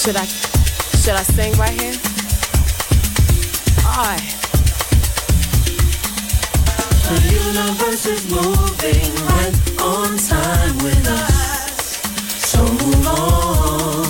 Should I should I sing right here? Alright. The universe is moving right on time with us. So move on.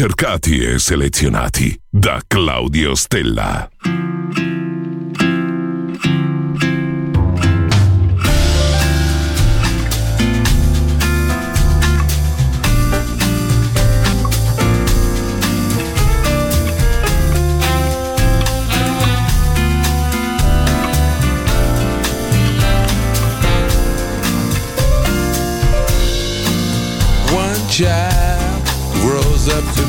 cercati e selezionati da Claudio Stella. Yeah.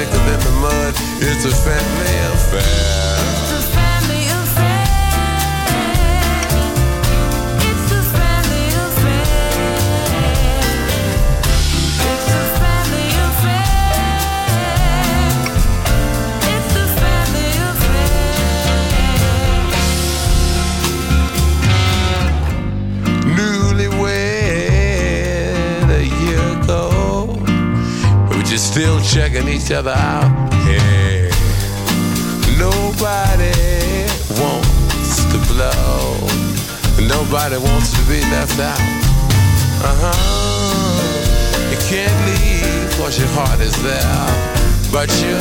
Blood's thicker than the mud. It's a family affair. Still checking each other out. Hey, nobody wants to blow. Nobody wants to be left out. Uh huh. You can't leave cause your heart is there. But you,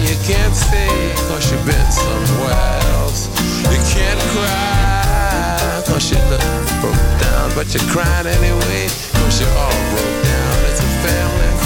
you can't stay cause you've been somewhere else. You can't cry cause you look broke down. But you're crying anyway cause you're all broke down. It's a family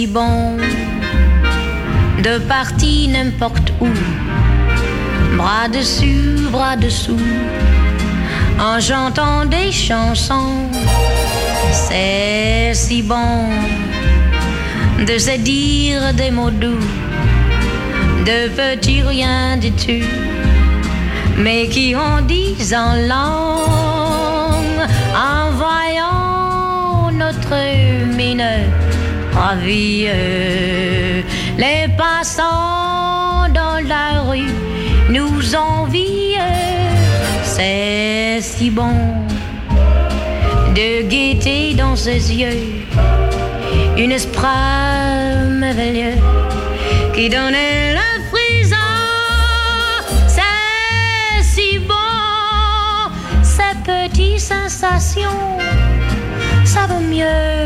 si bon de partir n'importe où, bras dessus, bras dessous, en chantant des chansons. C'est si bon de se dire des mots doux, de petits rien du tout, mais qui ont dix en langue en voyant notre mine ravie. Les passants dans la rue nous envient, c'est si bon de gaieté dans ses yeux, une esprit merveilleux qui donnait le frisson. C'est si bon, ces petites sensations, ça vaut mieux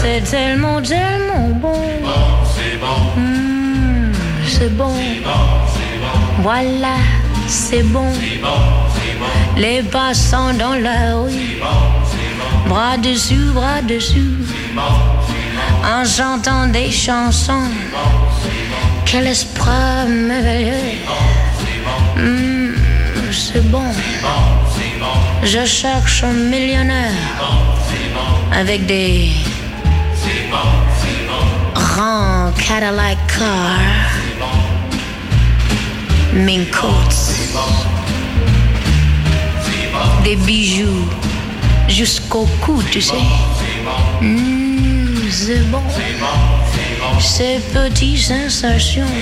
c'est tellement, tellement bon. C'est bon, c'est bon. Voilà, c'est bon. Les passants dans la rue. Bras dessus, bras dessus. En chantant des chansons. Quel esprit merveilleux. Hmm, c'est bon. Je cherche un millionnaire avec des grands Cadillac cars, mink coats, des bijoux jusqu'au cou, tu sais. Mmh, c'est bon. Ces petites sensations.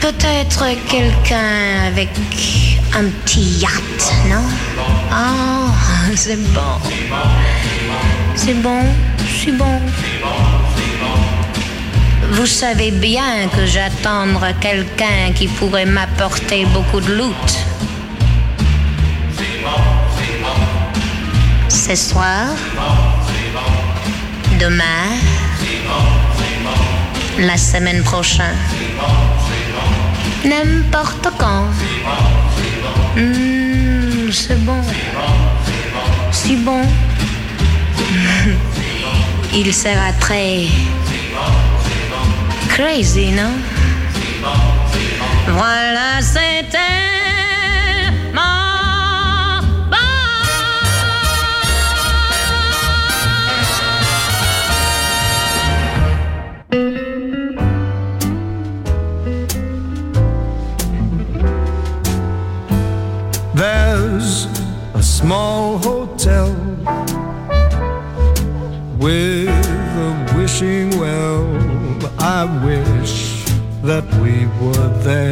Peut-être quelqu'un avec un petit yacht, non? Oh, c'est bon. C'est bon, c'est bon. Vous savez bien que j'attendre quelqu'un qui pourrait m'apporter beaucoup de loot. Ce soir, demain, la semaine prochaine, n'importe quand. Mmh, c'est bon, si bon. Il sera très crazy, non? Voilà, c'était small hotel with a wishing well. I wish that we were there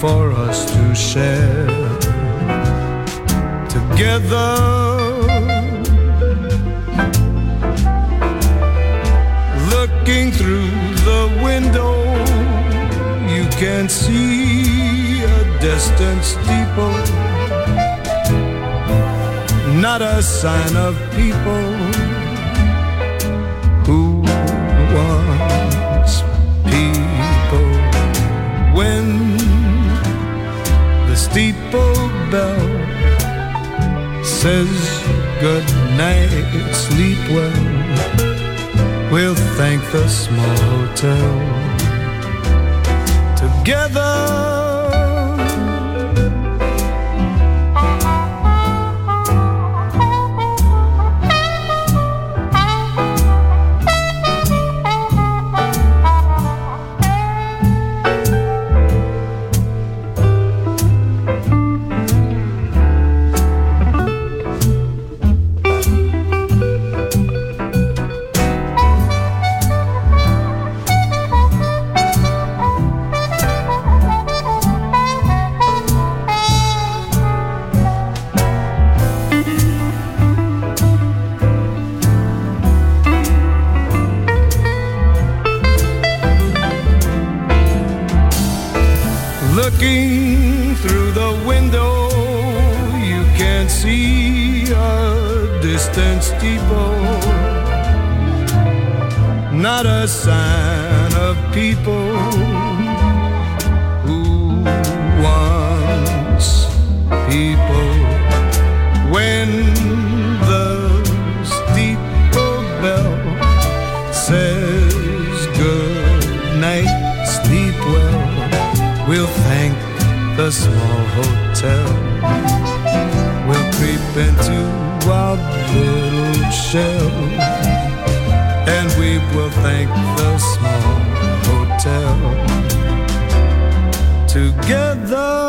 for us to share together. Looking through the window, you can see a distant steeple. Not a sign of people says good night, sleep well. We'll thank the small hotel together. through the window, you can't see a distant steeple. Not a sign of people who once people when the small hotel. We'll creep into our little shell, and we will thank the small hotel. Together.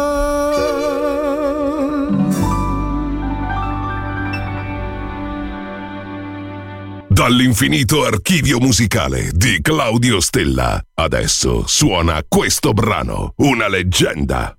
dall'infinito archivio musicale di Claudio Stella. Adesso suona questo brano, una leggenda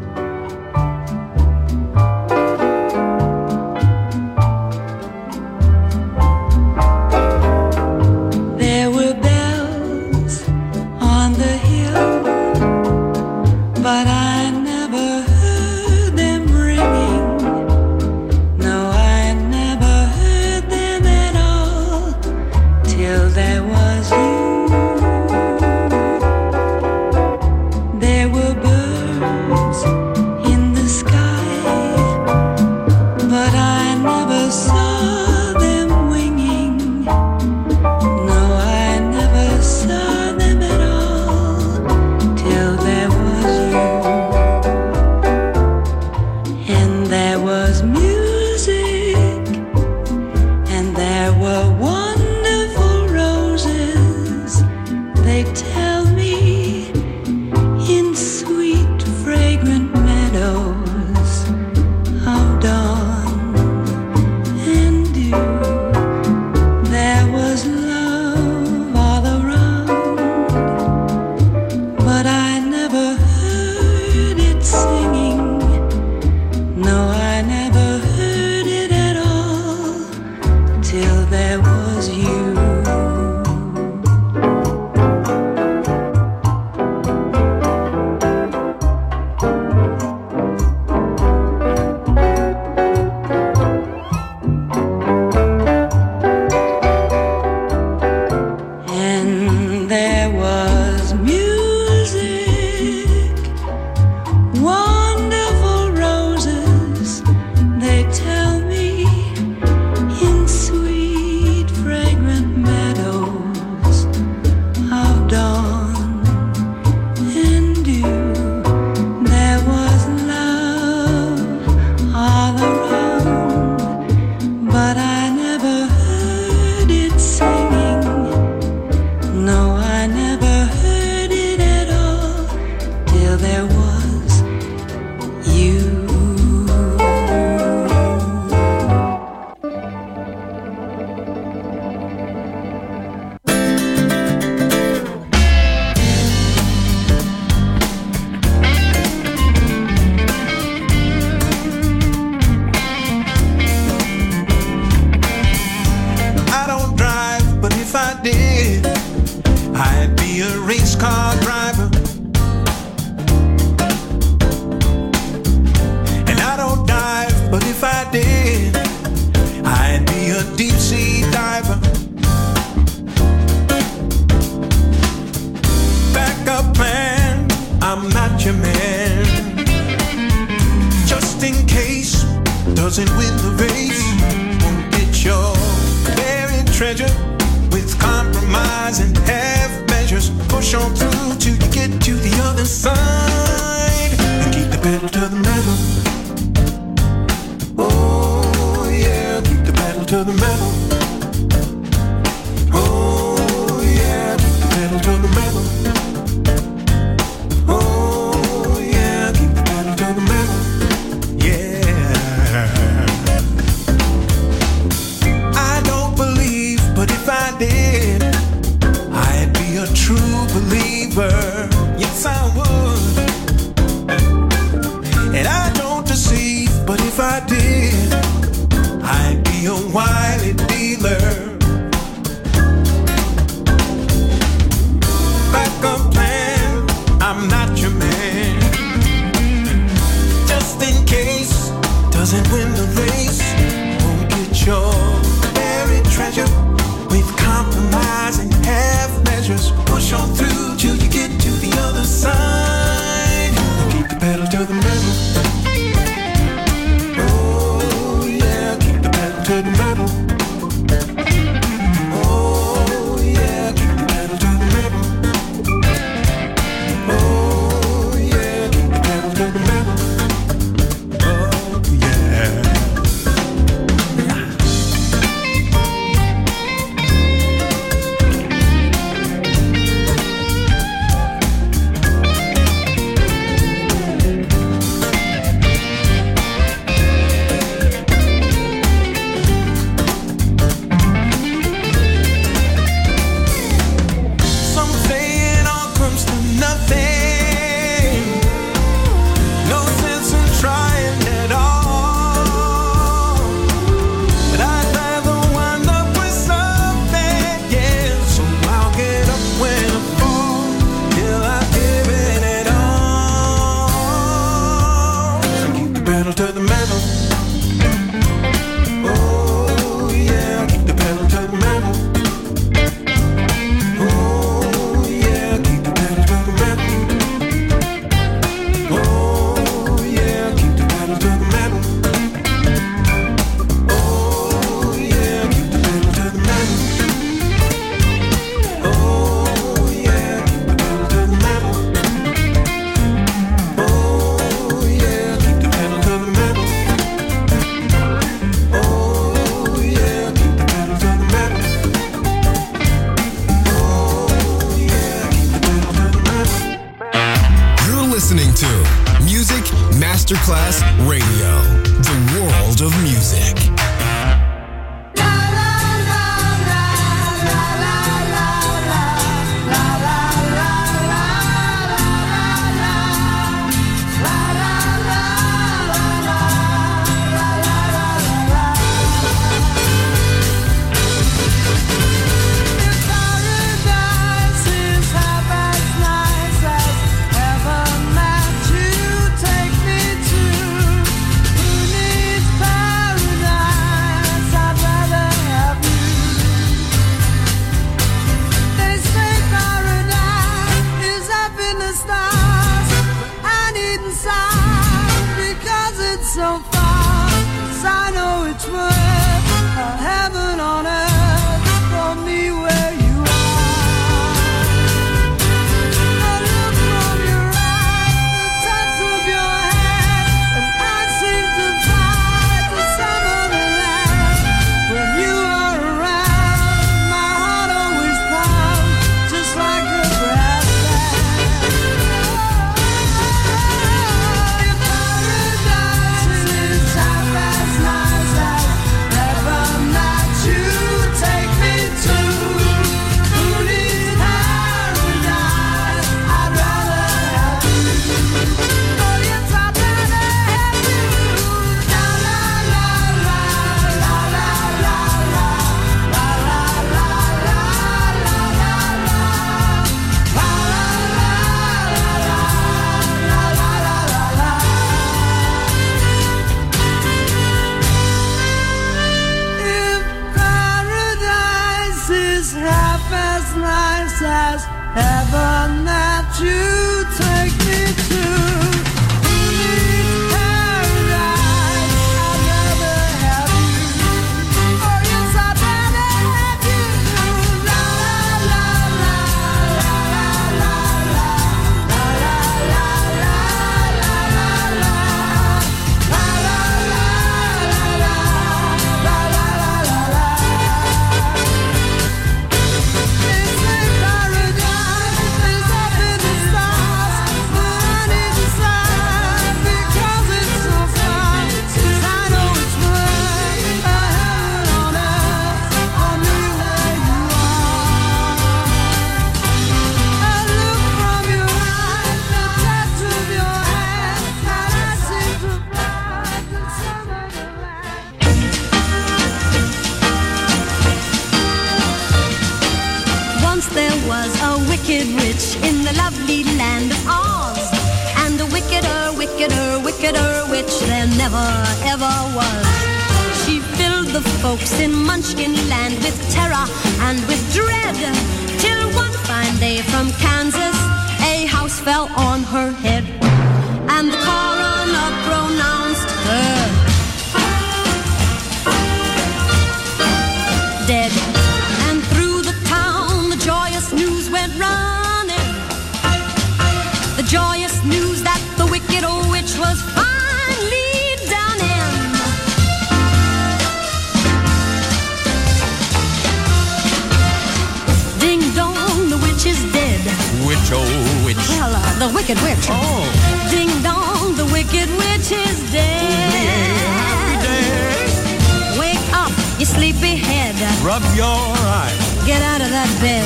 Get out of that bed.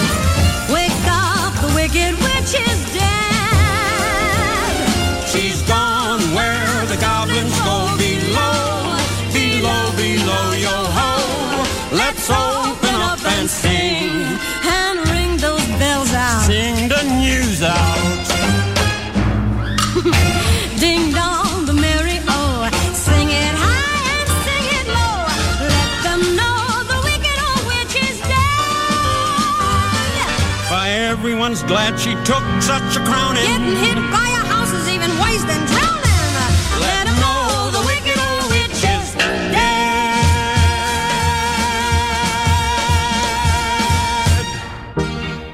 Wake up, the wicked witch is dead. She's gone where the goblins go below, below, below, yo ho. Let's open up and sing and ring those bells out. Sing the news out. glad she took such a crowning. Getting hit by a house is even worse than drowning. Let 'em know the wicked old witch is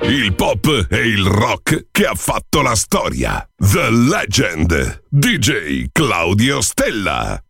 Il pop e il rock che ha fatto la storia. The Legend. DJ Claudio Stella.